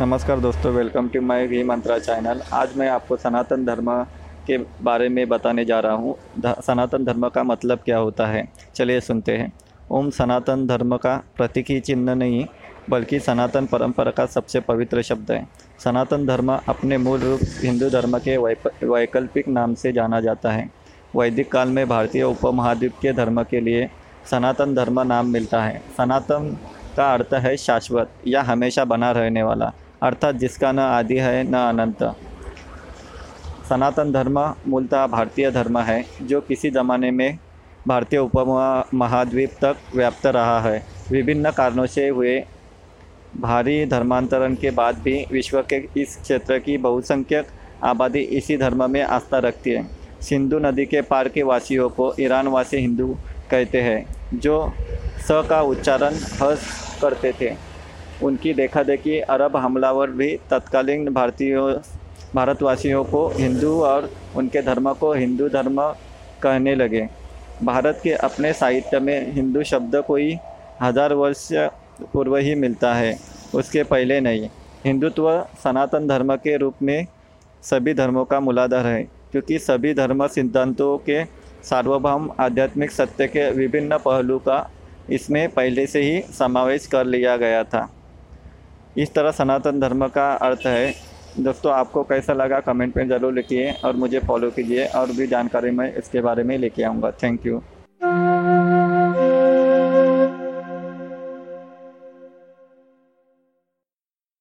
नमस्कार दोस्तों welcome to my V Mantra channel आज मैं आपको सनातन धर्म के बारे में बताने जा रहा हूँ। सनातन धर्म का मतलब क्या होता है? चलिए सुनते हैं। ओम सनातन धर्म का प्रतीक ही चिन्ह नहीं, बल्कि सनातन परंपरा का सबसे पवित्र शब्द है। सनातन धर्म अपने मूल रूप हिंदू धर्म के वैकल्पिक नाम से जाना जाता है। वैदिक काल में भारतीय उपमहाद्वीप के धर्म के लिए सनातन धर्म नाम मिलता है। सनातन का अर्थ है शाश्वत या हमेशा बना रहने वाला। अर्थात जिसका न आदि है, न अनंत। सनातन धर्म मूलतः भारतीय धर्म है, जो किसी ज़माने में भारतीय उप महाद्वीप तक व्याप्त रहा है। विभिन्न कारणों से हुए भारी धर्मांतरण के बाद भी विश्व के इस क्षेत्र की बहुसंख्यक आबादी इसी धर्म में आस्था रखती है। सिंधु नदी के पार के वासियों को ईरानवासी हिंदू कहते हैं, जो स का उच्चारण हस करते थे। उनकी देखा देखी अरब हमलावर भी तत्कालीन भारतीयों, भारतवासियों को हिंदू और उनके धर्म को हिंदू धर्म कहने लगे। भारत के अपने साहित्य में हिंदू शब्द कोई हज़ार वर्ष पूर्व ही मिलता है, उसके पहले नहीं। हिंदुत्व सनातन धर्म के रूप में सभी धर्मों का मूलाधार है, क्योंकि सभी धर्म सिद्धांतों के सार्वभौम आध्यात्मिक सत्य के विभिन्न पहलू का इसमें पहले से ही समावेश कर लिया गया था। इस तरह सनातन धर्म का अर्थ है। दोस्तों, आपको कैसा लगा कमेंट में ज़रूर लिखिए और मुझे फॉलो कीजिए और भी जानकारी मैं इसके बारे में लेके आऊँगा। Thank you